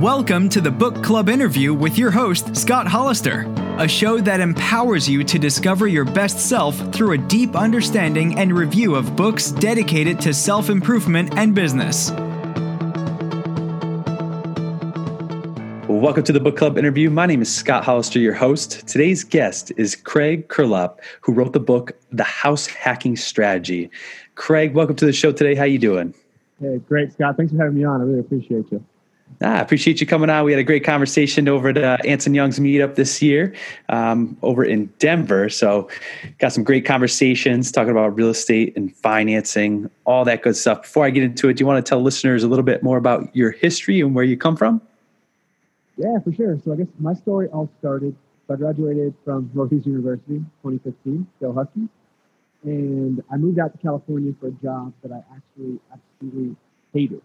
Welcome to the Book Club interview with your host, Scott Hollister, a show that empowers you to discover your best self through a deep understanding and review of books dedicated to self improvement and business. Welcome to the Book Club interview. My name is Scott Hollister, your host. Today's guest is Craig Curelop, who wrote the book The House Hacking Strategy. Craig, welcome to the show today. How you doing? Hey, great, Scott. Thanks for having me on. I really appreciate you. Ah, I appreciate you coming on. We had a great conversation over at uh, Anson Young's meetup this year um, over in Denver. So, got some great conversations talking about real estate and financing, all that good stuff. Before I get into it, do you want to tell listeners a little bit more about your history and where you come from? Yeah, for sure. So, I guess my story all started. So I graduated from Northeastern University 2015, go Huskies. And I moved out to California for a job that I actually absolutely hated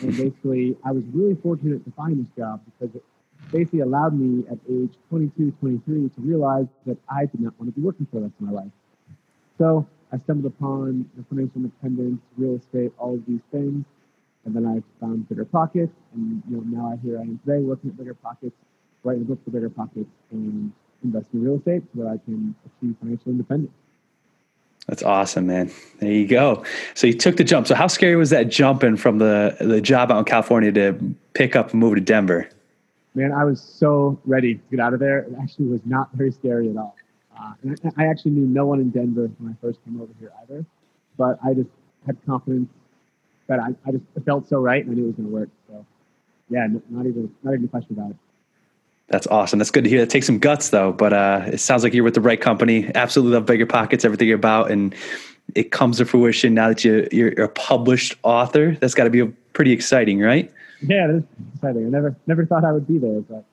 and basically, I was really fortunate to find this job because it basically allowed me at age 22, 23 to realize that I did not want to be working for the rest of my life. So I stumbled upon the financial independence, real estate, all of these things. And then I found Bigger Pockets. And you know, now I here I am today working at Bigger Pockets, writing a book for Bigger Pockets and investing in real estate so that I can achieve financial independence. That's awesome, man. There you go. So you took the jump. So how scary was that jumping from the the job out in California to pick up and move to Denver? Man, I was so ready to get out of there. It actually was not very scary at all. Uh, and I, I, actually knew no one in Denver when I first came over here either. But I just had confidence that I, I just felt so right and I knew it was going to work. So yeah, not even not even a question about it. That's awesome. That's good to hear. It takes some guts though, but uh, it sounds like you're with the right company. Absolutely love Bigger Pockets, everything you're about, and it comes to fruition now that you, you're a published author. That's got to be pretty exciting, right? Yeah, it is exciting. I never never thought I would be there, but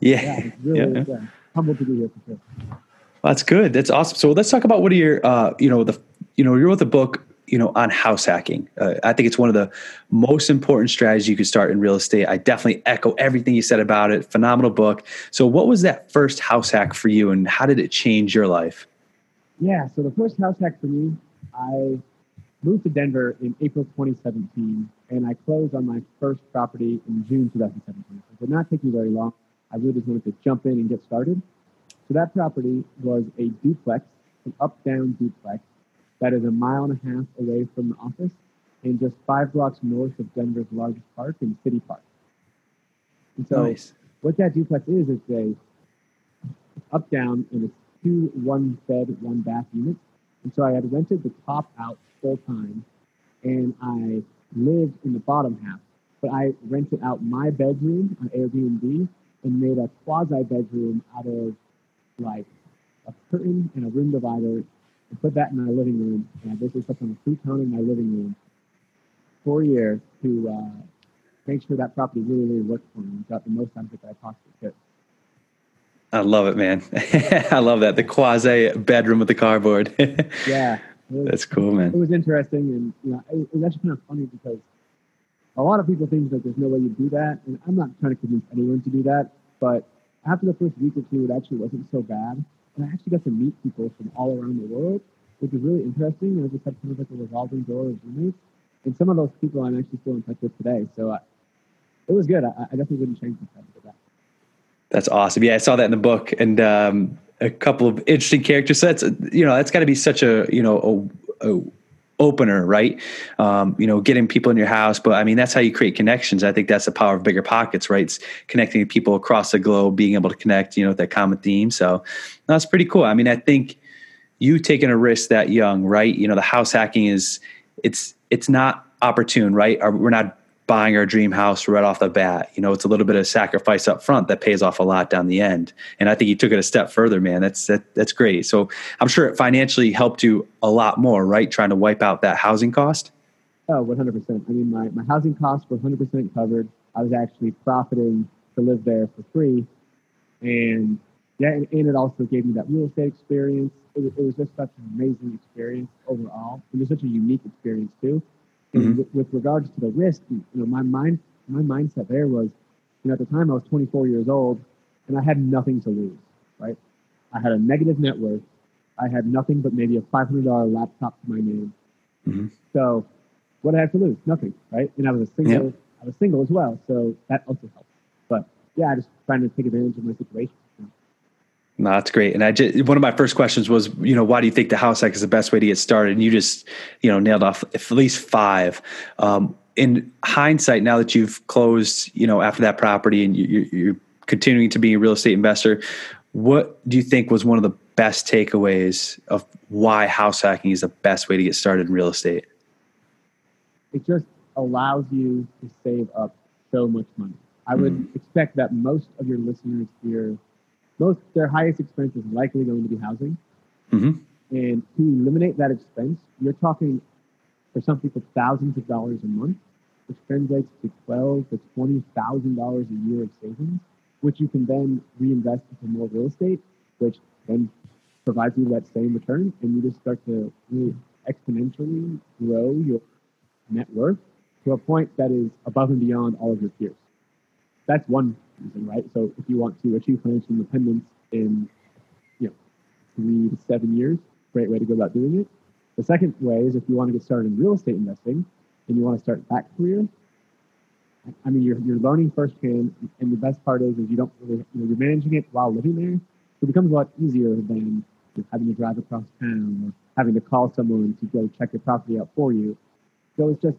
yeah, yeah really yeah. Yeah, humbled to be here for sure. Well, that's good. That's awesome. So let's talk about what are your, uh, you know, the, you know, you wrote the book you know on house hacking. Uh, i think it's one of the most important strategies you could start in real estate. I definitely echo everything you said about it. Phenomenal book. So what was that first house hack for you and how did it change your life? Yeah so the first house hack for me i moved to denver in april 2017 and i closed on my first property in june 2017 it did not take me very long. I really just wanted to jump in and get started. So that property was a duplex an up down duplex that is a mile and a half away from the office and just five blocks north of Denver's largest park in City Park. And so nice. what that duplex is, is a up down and it's two one bed, one bath units. And so I had rented the top out full time and I lived in the bottom half. But I rented out my bedroom on Airbnb and made a quasi bedroom out of like a curtain and a room divider I put that in my living room, and I basically put on a futon in my living room for a year to uh, make sure that property really, really worked for me and got the most out of it that I possibly could. I love it, man. I love that. The quasi bedroom with the cardboard. yeah. Was, That's cool, man. It was interesting. And, you know, it, it was actually kind of funny because a lot of people think that there's no way you do that. And I'm not trying to convince anyone to do that. But after the first week or two, it actually wasn't so bad. And I actually got to meet people from all around the world, which was really interesting. And I just had kind of like a revolving door of roommates. And some of those people I'm actually still in touch with today. So uh, it was good. I, I definitely wouldn't change myself for that. That's awesome. Yeah, I saw that in the book, and um, a couple of interesting character sets. You know, that's got to be such a you know a, a opener, right? Um, you know, getting people in your house. But I mean, that's how you create connections. I think that's the power of bigger pockets, right? It's connecting people across the globe, being able to connect, you know, with that common theme. So that's pretty cool. I mean, I think you taking a risk that young, right? You know, the house hacking is it's it's not opportune, right? We're not buying our dream house right off the bat. You know, it's a little bit of sacrifice up front that pays off a lot down the end. And I think you took it a step further, man. That's that, that's great. So I'm sure it financially helped you a lot more, right? Trying to wipe out that housing cost. Oh, 100%. I mean, my, my housing costs were 100% covered. I was actually profiting to live there for free. And yeah, and, and it also gave me that real estate experience. It, it was just such an amazing experience overall. It was such a unique experience too mm-hmm. with, with, regards to the risk, you know, my mind, my mindset there was, you know, at the time I was 24 years old and I had nothing to lose, right? I had a negative net worth. I had nothing but maybe a $500 laptop to my name. Mm-hmm. So what did I have to lose? Nothing, right? And I was a single, I was single as well. So that also helped. But yeah, I just trying to take advantage of my situation. No, that's great. And I just, one of my first questions was, you know, why do you think the house hack is the best way to get started? And you just, you know, nailed off at least five. Um, in hindsight, now that you've closed, you know, after that property and you, you're continuing to be a real estate investor, what do you think was one of the best takeaways of why house hacking is the best way to get started in real estate? It just allows you to save up so much money. I would mm. expect that most of your listeners here most their highest expense is likely going to be housing. Mm-hmm. And to eliminate that expense, you're talking for some people thousands of dollars a month, which translates to twelve to twenty thousand dollars a year of savings, which you can then reinvest into more real estate, which then provides you that same return, and you just start to really exponentially grow your net worth to a point that is above and beyond all of your peers. That's one right? So if you want to achieve financial independence in, you know, three to seven years, great way to go about doing it. The second way is if you want to get started in real estate investing and you want to start that career. I mean, you're, you're learning firsthand, and the best part is, is you don't really, you know, you're managing it while living there. So it becomes a lot easier than having to drive across town or having to call someone to go check your property out for you. So it's just,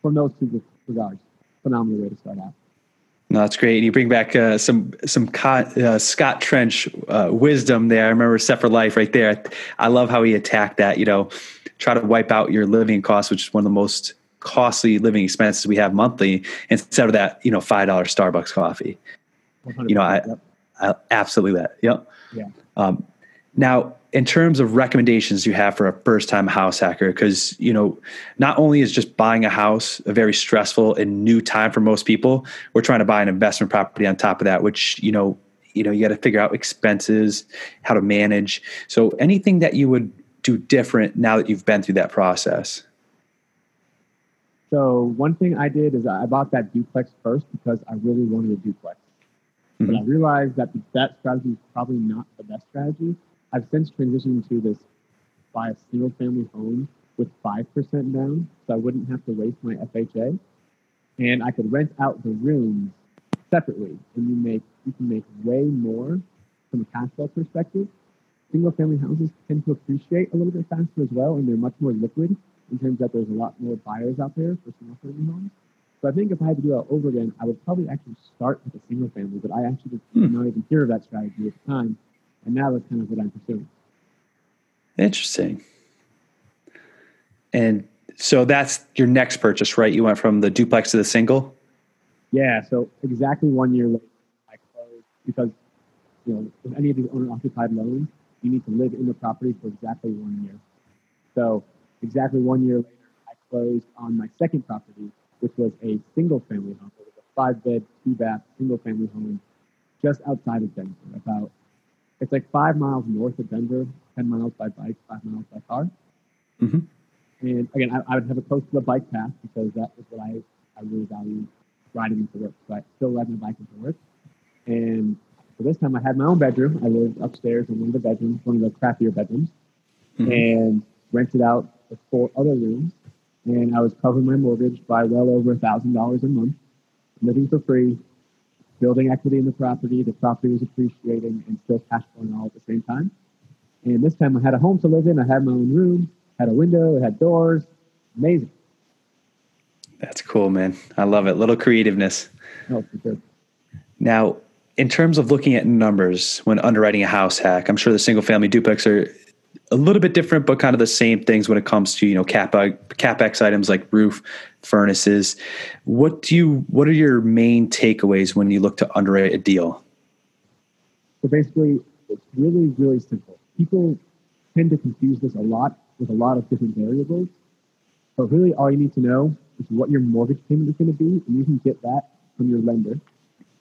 from those two regards, phenomenal way to start out. No, that's great. And you bring back uh, some some uh, Scott Trench uh, wisdom there. I remember Set for Life right there. I love how he attacked that. You know, try to wipe out your living costs, which is one of the most costly living expenses we have monthly, instead of that, you know, five dollar Starbucks coffee. You know, I, I, absolutely that. Yep. Yeah. Um, now, in terms of recommendations you have for a first time house hacker because you know not only is just buying a house a very stressful and new time for most people we're trying to buy an investment property on top of that which you know you know you got to figure out expenses how to manage. So anything that you would do different now that you've been through that process? So one thing i did is i bought that duplex first because i really wanted a duplex. Mm-hmm. but i realized that that strategy is probably not the best strategy I've since transitioned to this buy a single family home with 5% down, so I wouldn't have to waste my FHA. And I could rent out the rooms separately, and you make you can make way more from a cash flow perspective. Single family houses tend to appreciate a little bit faster as well, and they're much more liquid in terms that there's a lot more buyers out there for single family homes. So I think if I had to do it over again, I would probably actually start with a single family, but I actually did hmm. not even hear of that strategy at the time and now that's kind of what I'm pursuing. Interesting. And so that's your next purchase, right? You went from the duplex to the single. Yeah. So exactly one year later, I closed because you know with any of these owner-occupied loans, you need to live in the property for exactly one year. So exactly one year later, I closed on my second property, which was a single-family home. It was a five-bed, two-bath, single-family home just outside of Denver, about it's like five miles north of Denver, 10 miles by bike, five miles by car. Mm-hmm. And again, I, I, would have it close to the bike path because that is what I, I really value riding into work. So I still ride my bike into work. And for this time, I had my own bedroom. I lived upstairs in one of the bedrooms, one of the crappier bedrooms, mm-hmm. and rented out the four other rooms. And I was covering my mortgage by well over a thousand dollars a month, living for free, building equity in the property. The property was appreciating and still cash flowing all at the same time. And this time I had a home to live in. I had my own room, had a window, it had doors. Amazing. That's cool, man. I love it. Little creativeness. Oh, for sure. Now, in terms of looking at numbers when underwriting a house hack, I'm sure the single family duplex are a little bit different, but kind of the same things when it comes to you know capex, capex items like roof, furnaces. What do you? What are your main takeaways when you look to underwrite a deal? So basically, it's really really simple. People tend to confuse this a lot with a lot of different variables, but really all you need to know is what your mortgage payment is going to be, and you can get that from your lender.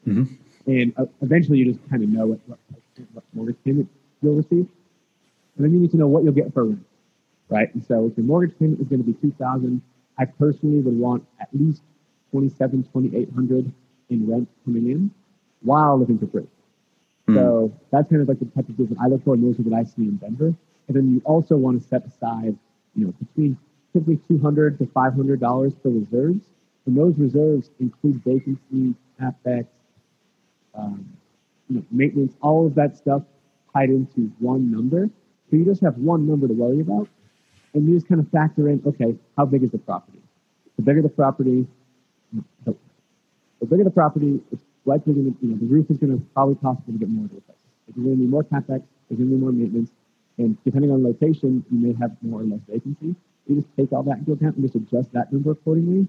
Mm-hmm. And uh, eventually, you just kind of know what, what, what mortgage payment you'll receive. And then you need to know what you'll get for rent, right? And so if your mortgage payment is going to be 2000 I personally would want at least 27, 2800 in rent coming in while living for free. Mm. So that's kind of like the type of deals that I look for, and those are what I see in Denver. And then you also want to set aside, you know, between typically 200 to 500 dollars for reserves, and those reserves include vacancy capex, um, you know, maintenance, all of that stuff tied into one number. So you just have one number to worry about, and you just kind of factor in, okay, how big is the property? The bigger the property, the, the bigger the property, it's likely going to, you know, the roof is going to probably cost a little bit more to replace. You're going to need more capex, there's going to be more maintenance, and depending on location, you may have more or less vacancy. You just take all that into account and just adjust that number accordingly.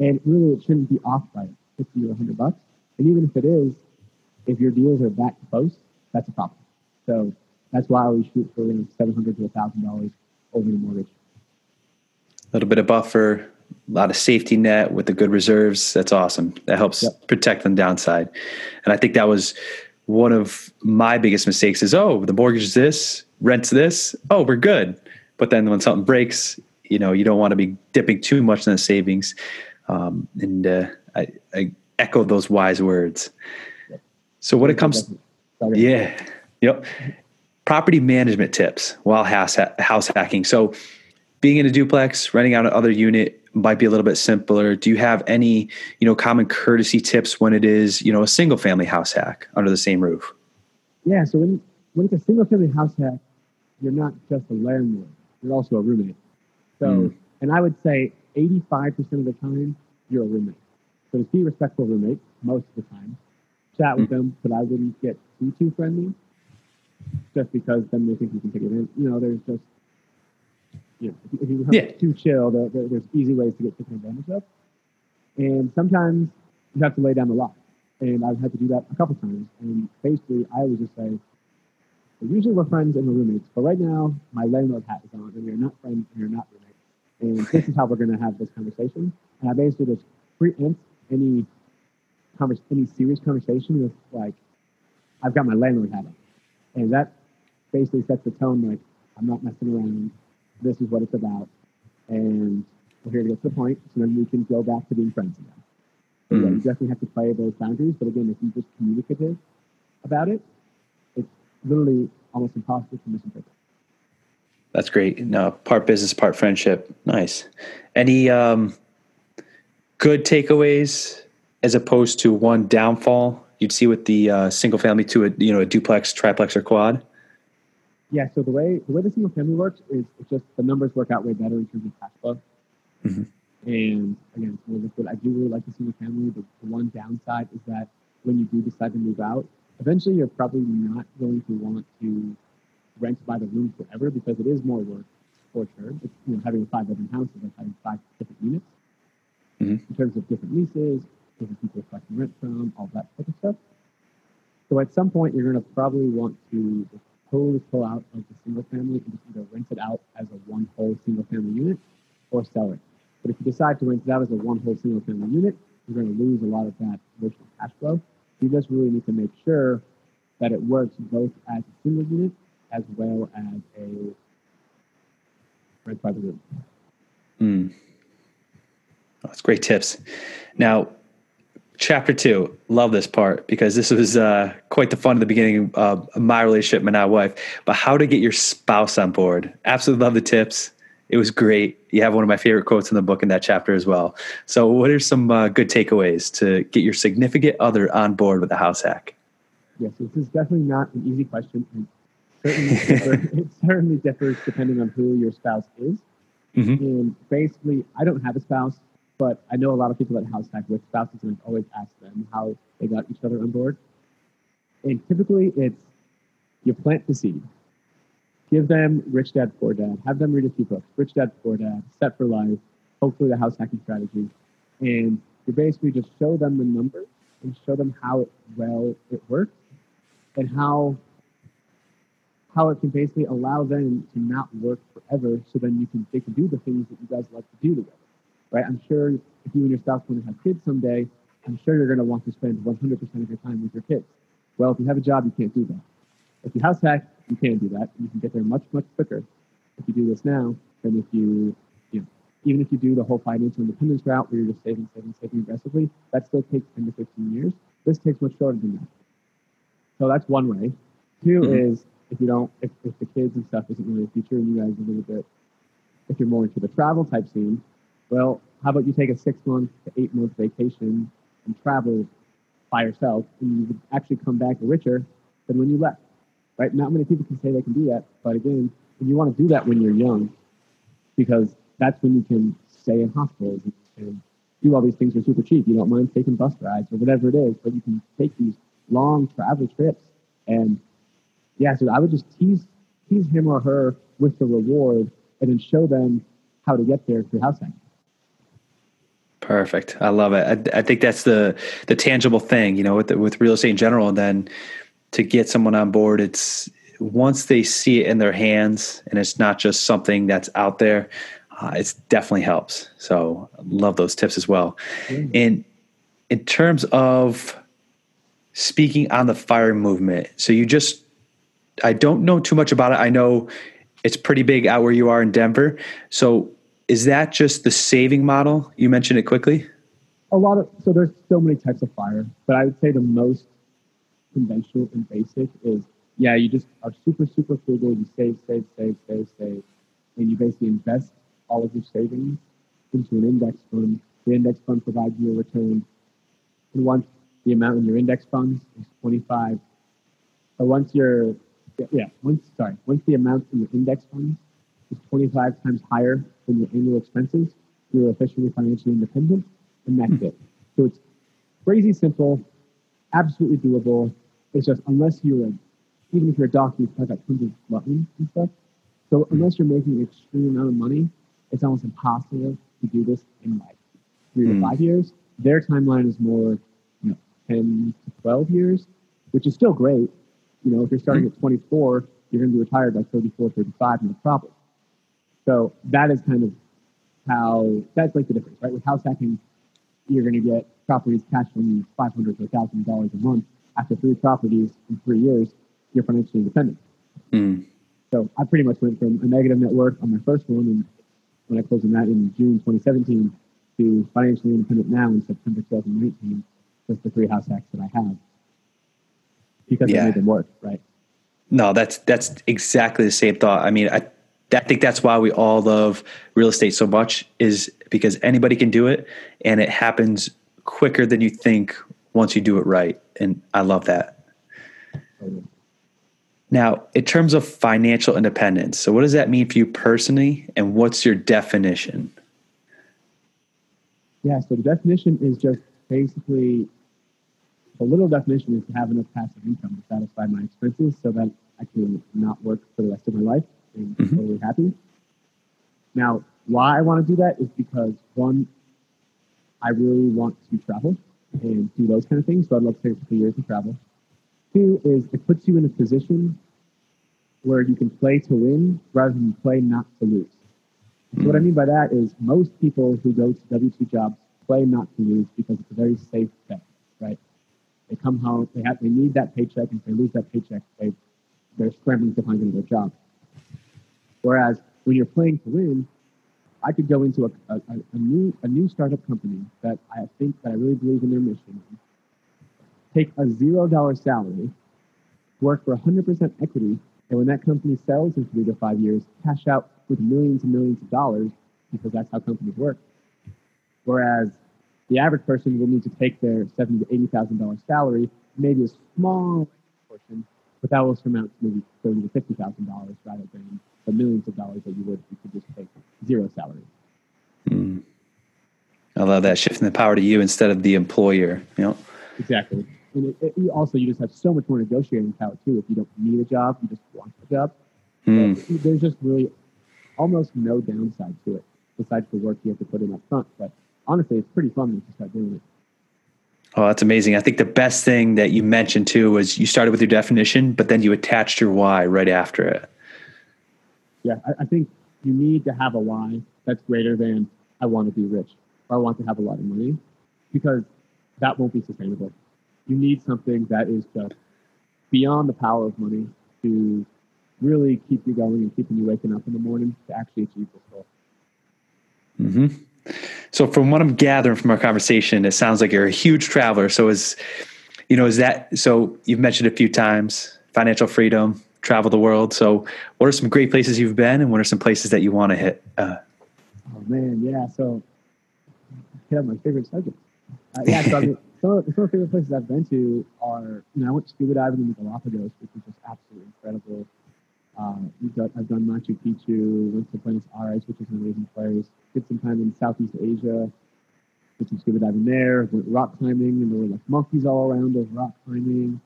And really, it shouldn't be off by 50 or 100 bucks. And even if it is, if your deals are that close, that's a problem. So that's why we shoot for you know, 700 to $1,000 over the mortgage. A little bit of buffer, a lot of safety net with the good reserves. That's awesome. That helps yep. protect them downside. And I think that was one of my biggest mistakes is, oh, the mortgage is this, rents this. Oh, we're good. But then when something breaks, you know, you don't want to be dipping too much in the savings. Um, and uh, I, I echo those wise words. So when it comes, yeah, yep, property management tips while house house hacking. So being in a duplex, renting out another unit might be a little bit simpler. Do you have any, you know, common courtesy tips when it is, you know, a single family house hack under the same roof? Yeah. So when when it's a single family house hack, you're not just a landlord; you're also a roommate. So, mm. and I would say 85% of the time, you're a roommate. So just be respectful roommate most of the time chat with them, but I wouldn't get too too friendly, just because then they think you can take it in. You know, there's just you know, if you have yeah. too chill, there, there, there's easy ways to get taken advantage of, and sometimes you have to lay down the law. And I've had to do that a couple times. And basically, I would just say, well, usually we're friends and we're roommates, but right now my landlord hat is on, and we are not friends and we are not roommates. And this is how we're going to have this conversation. And I basically just preempt any convers- any serious conversation with like, I've got my landlord hat on, and that basically sets the tone. Like, I'm not messing around. This is what it's about, and we're here to get to the point. So then we can go back to being friends again. So mm. yeah, you definitely have to play those boundaries. But again, if you're just communicative about it, it's literally almost impossible to misinterpret. That's great. No, part business, part friendship. Nice. Any um, good takeaways as opposed to one downfall you'd see with the uh, single family to a you know a duplex, triplex, or quad? Yeah. So the way the way the single family works is it's just the numbers work out way better in terms of cash flow. Mm-hmm. And again, so I do really like the single family. The, the one downside is that when you do decide to move out, eventually you're probably not going to want to rent by the room forever because it is more work for sure. It's you know having a five bedroom house is like having five different units mm-hmm. in terms of different leases, people collecting rent from, all that type of stuff. So at some point, you're going to probably want to totally pull out of the single family and just either rent it out as a one whole single family unit or sell it. But if you decide to rent it out as a one whole single family unit, you're going to lose a lot of that additional cash flow. You just really need to make sure that it works both as a single unit as well as a rent by the room. Mm. that's great tips. Now, chapter two. Love this part because this was uh, quite the fun at the beginning of my relationship with my wife. But how to get your spouse on board. Absolutely love the tips. It was great. You have one of my favorite quotes in the book in that chapter as well. So what are some uh, good takeaways to get your significant other on board with the house hack? Yes this is definitely not an easy question. Certainly it certainly differs depending on who your spouse is. Mm-hmm. and basically i don't have a spouse but I know a lot of people that house hack with spouses, and I've always asked them how they got each other on board. And typically, it's you plant the seed, give them Rich Dad Poor Dad, have them read a few books, Rich Dad Poor Dad, Set for Life, hopefully the house hacking strategy, and you basically just show them the numbers and show them how well it works and how how it can basically allow them to not work forever so then you can they can do the things that you guys like to do together right? I'm sure if you and your spouse want to have kids someday, I'm sure you're going to want to spend 100% of your time with your kids. Well, if you have a job, you can't do that. If you house hack, you can do that. You can get there much, much quicker if you do this now than if you, you know, even if you do the whole financial independence route where you're just saving, saving, saving aggressively, that still takes 10 to 15 years. This takes much shorter than that. So that's one way. 2 mm-hmm. is if you don't, if, if the kids and stuff isn't really a future and you guys are a little bit, if you're more into the travel type scene, well, how about you take a six month to eight month vacation and travel by yourself, and you would actually come back richer than when you left. Right? Not many people can say they can do that, but again, you want to do that when you're young, because that's when you can stay in hospitals and, and do all these things for super cheap. You don't mind taking bus rides or whatever it is, but you can take these long travel trips. And yeah, so I would just tease tease him or her with the reward and then show them how to get there through house hacking. Perfect. I love it. I, I, think that's the the tangible thing, you know, with the, with real estate in general. And then to get someone on board, it's once they see it in their hands, and it's not just something that's out there. Uh, it definitely helps. So love those tips as well. Mm-hmm. In in terms of speaking on the FIRE movement, so you just I don't know too much about it. I know it's pretty big out where you are in Denver. So is that just the saving model? You mentioned it quickly. A lot of so there's so many types of FIRE, but I would say the most conventional and basic is yeah, you just are super super frugal. You save, save, save, save, save, and you basically invest all of your savings into an index fund. The index fund provides you a return, and once the amount in your index funds is 25, or once you're yeah, once sorry, once the amount in your index funds is 25 times higher than your annual expenses, you're officially financially independent, and that's mm-hmm. it. So it's crazy simple, absolutely doable. It's just unless you're a, even if you're a doctor, you've got tons of and stuff. So unless you're making an extreme amount of money, it's almost impossible to do this in like three mm. to hmm. five years. Their timeline is more, you know, 10 to 12 years, which is still great. You know, if you're starting mm. at 24, you're going to be retired by 34, 35, no problem. So that is kind of how that's like the difference, right? With house hacking, you're going to get properties cash from you 500 to 1000 dollars a month. After three properties in three years, you're financially independent. Mm. So I pretty much went from a negative net worth on my first one, and when I closed on that in June 2017, to financially independent now in September 2019, with the three house hacks that I have, because yeah. I made them work, right? No, that's that's exactly the same thought. I mean, I I think that's why we all love real estate so much is because anybody can do it and it happens quicker than you think once you do it right. And I love that. Now, in terms of financial independence, so what does that mean for you personally and what's your definition? Yeah, so the definition is just basically the little definition is to have enough passive income to satisfy my expenses so that I can not work for the rest of my life and mm-hmm. totally happy. Now, why I want to do that is because one, I really want to travel and do those kind of things. So I'd love to take a couple years to travel. Two is it puts you in a position where you can play to win rather than play not to lose. Mm-hmm. So what I mean by that is most people who go to W two jobs play not to lose because it's a very safe bet, right? They come home, they have they need that paycheck, and if they lose that paycheck, they they're scrambling to find another job. Whereas when you're playing to win, I could go into a, a, a, new a new startup company that I think that I really believe in their mission. Take a zero dollar salary, work for 100% equity, and when that company sells in three to five years, cash out with millions and millions of dollars because that's how companies work. Whereas the average person will need to take their seventy to eighty thousand dollars salary, maybe a small portion, but that will amount to maybe thirty to fifty thousand dollars rather than the millions of dollars that you would if you could just take zero salary. Mm. I love that shifting the power to you instead of the employer. You know? Exactly. And it, it, also, you just have so much more negotiating power too. If you don't need a job, you just want a job. Mm. There's just really almost no downside to it besides the work you have to put in up front. But honestly, it's pretty fun you start doing it. Oh, that's amazing. I think the best thing that you mentioned too was you started with your definition, but then you attached your why right after it yeah, I, I, think you need to have a why that's greater than I want to be rich or I want to have a lot of money because that won't be sustainable. You need something that is just beyond the power of money to really keep you going and keeping you waking up in the morning to actually achieve this goal. Mm-hmm. So, from what I'm gathering from our conversation, it sounds like you're a huge traveler. So, is you know, is that so? You've mentioned a few times financial freedom, travel the world. So, what are some great places you've been, and what are some places that you want to hit? Uh, oh man, yeah. So, hit up my favorite subject. Uh, yeah, so I mean, some of, some of the favorite places I've been to are, you know, I went scuba diving in the Galapagos, which was just absolutely incredible. Uh, we've got, I've done Machu Picchu, went to Buenos Aires, which is an amazing place. Did some time in Southeast Asia, did some scuba diving there. Went rock climbing, and there were like monkeys all around us rock climbing.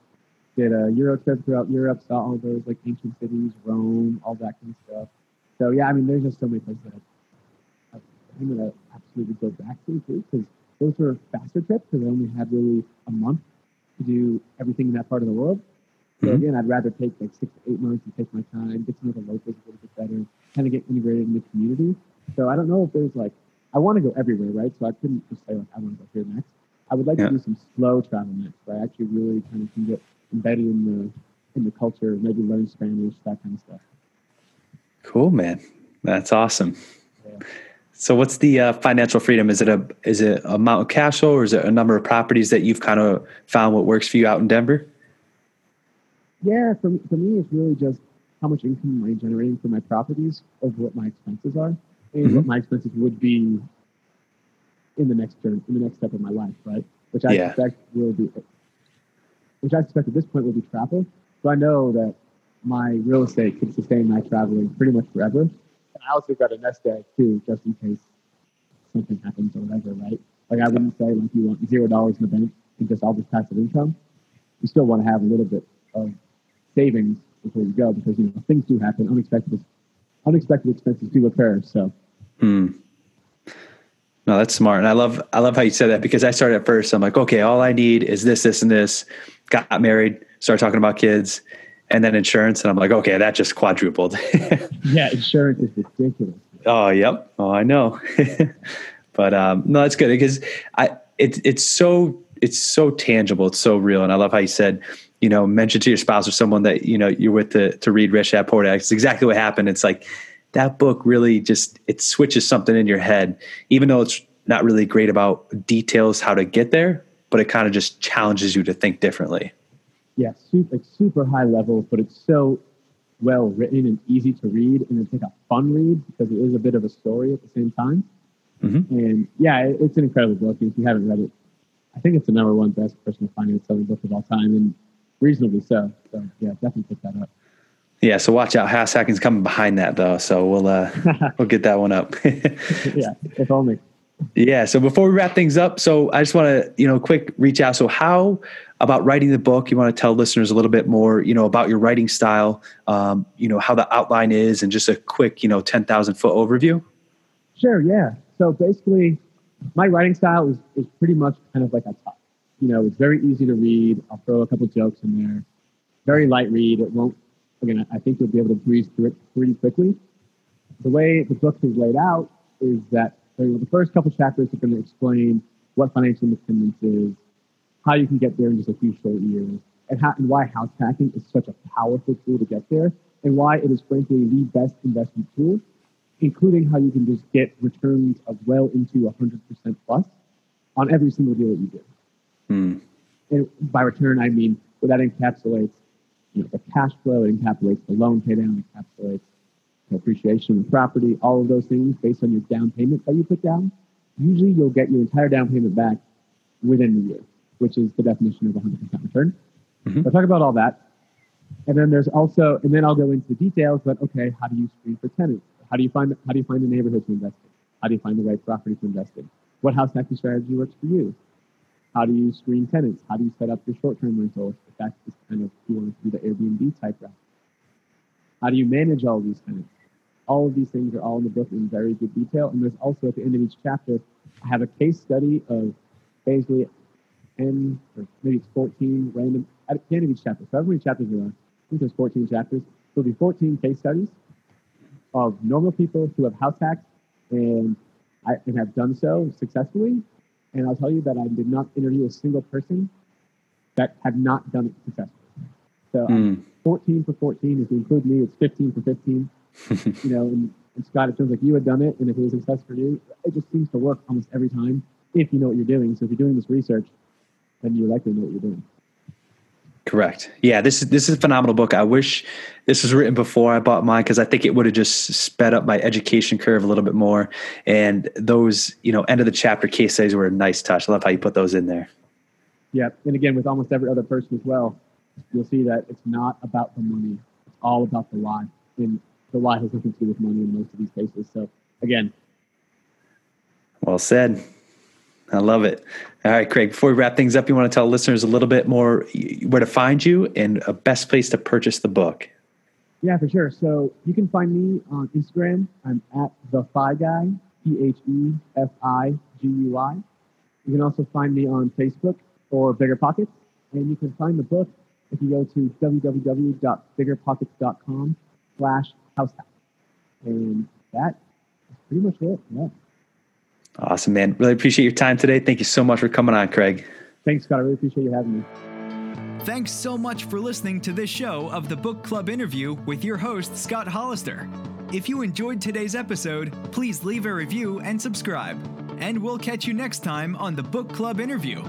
Did a Euro trip throughout Europe, saw all those like ancient cities, Rome, all that kind of stuff. So yeah, I mean, there's just so many places that I, I'm gonna absolutely go back to too, because those were faster trips because I only had really a month to do everything in that part of the world. So mm-hmm. again, I'd rather take like six to eight months and take my time, get to know the locals a little bit better, kind of get integrated in the community. So I don't know if there's like I want to go everywhere, right? So I couldn't just say like I want to go here next. I would like yeah. to do some slow travel next, where I actually really kind of can get embedded in the in the culture, maybe learn Spanish, that kind of stuff. Cool, man. That's awesome. Yeah. So, what's the uh, financial freedom? Is it a is it a amount of cash flow, or is it a number of properties that you've kind of found what works for you out in Denver? Yeah, for for me, it's really just how much income am I generating for my properties over what my expenses are mm-hmm. what my expenses would be in the next turn, in the next step of my life, right? Which I yeah. expect will be, which I expect at this point will be travel. So I know that my real estate can sustain my traveling pretty much forever. And I also got a nest egg too, just in case something happens or whatever, right? Like I wouldn't say like you want zero dollars in the bank and just all this passive income. You still want to have a little bit of savings before you go because you know things do happen, unexpected unexpected expenses do occur. So. Hmm. No, that's smart, and I love I love how you said that because I started at first. I'm like, okay, all I need is this, this, and this. Got married, started talking about kids, and then insurance, and I'm like, okay, that just quadrupled. yeah, insurance is ridiculous. Oh, yep. Oh, I know. but um, no, that's good because I it's it's so it's so tangible, it's so real, and I love how you said you know, mention to your spouse or someone that, you know, you're with to, to read Rich Dad Poor Dad. It's exactly what happened. It's like that book really just, it switches something in your head, even though it's not really great about details, how to get there, but it kind of just challenges you to think differently. Yeah, super, super high level, but it's so well written and easy to read. And it's like a fun read because it is a bit of a story at the same time. Mm-hmm. And yeah, it's an incredible book. If you haven't read it, I think it's the number one best personal finance selling book of all time. And reasonably so. So yeah, definitely pick that up. Yeah, so watch out. House hacking's coming behind that though, so we'll uh, we'll get that one up. yeah, if only. Yeah. So before we wrap things up, so I just want to you know quick reach out. So how about writing the book? You want to tell listeners a little bit more, you know, about your writing style, um, you know, how the outline is, and just a quick, you know, ten thousand foot overview. Sure. Yeah. So basically, my writing style is is pretty much kind of like a top you know, it's very easy to read. I'll throw a couple jokes in there. Very light read. It won't, again, I think you'll be able to breeze through it pretty quickly. The way the book is laid out is that the first couple chapters are going to explain what financial independence is, how you can get there in just a few short years, and, how, and why house hacking is such a powerful tool to get there, and why it is frankly the best investment tool, including how you can just get returns of well into 100% plus on every single deal that you do. Mm. And by return, I mean what that encapsulates, you know, the cash flow, it encapsulates the loan paydown, it encapsulates the appreciation of property, all of those things based on your down payment that you put down. Usually, you'll get your entire down payment back within the year, which is the definition of 100% return. Mm-hmm. So I'll talk about all that. And then there's also, and then I'll go into the details, but okay, how do you screen for tenants? How do you find, how do you find the neighborhood to invest in? How do you find the right property to invest in? What house hacking strategy works for you? How do you screen tenants? How do you set up your short-term rental that's just kind of you want to do the Airbnb type route? How do you manage all these tenants? All of these things are all in the book in very good detail. And there's also at the end of each chapter, I have a case study of basically 10 or maybe it's 14 random at the end of each chapter. So however many chapters there are, I think there's 14 chapters. There'll be 14 case studies of normal people who have house hacks and I and have done so successfully and I'll tell you that I did not interview a single person that have not done it successfully. So mm. 14 for 14. If you include me, it's 15 for 15. you know, and, and Scott, it sounds like you had done it, and if it was a success for you, it just seems to work almost every time if you know what you're doing. So if you're doing this research, then you likely know what you're doing. Correct. Yeah, this is this is a phenomenal book. I wish this was written before I bought mine because I think it would have just sped up my education curve a little bit more. And those, you know, end of the chapter case studies were a nice touch. I love how you put those in there. Yeah, and again, with almost every other person as well, you'll see that it's not about the money. It's all about the why. And the why has nothing to do with money in most of these cases. So again. Well said. I love it. All right, Craig, before we wrap things up, you want to tell listeners a little bit more where to find you and a best place to purchase the book. Yeah, for sure. So you can find me on Instagram. I'm at the FI Guy, T H E F I G U Y. You can also find me on Facebook or Bigger Pockets. And you can find the book if you go to www.biggerpockets.com slash house And that is pretty much it. Yeah. Awesome, man. Really appreciate your time today. Thank you so much for coming on, Craig. Thanks, Scott. I really appreciate you having me. Thanks so much for listening to this show of the Book Club interview with your host, Scott Hollister. If you enjoyed today's episode, please leave a review and subscribe. And we'll catch you next time on the Book Club interview.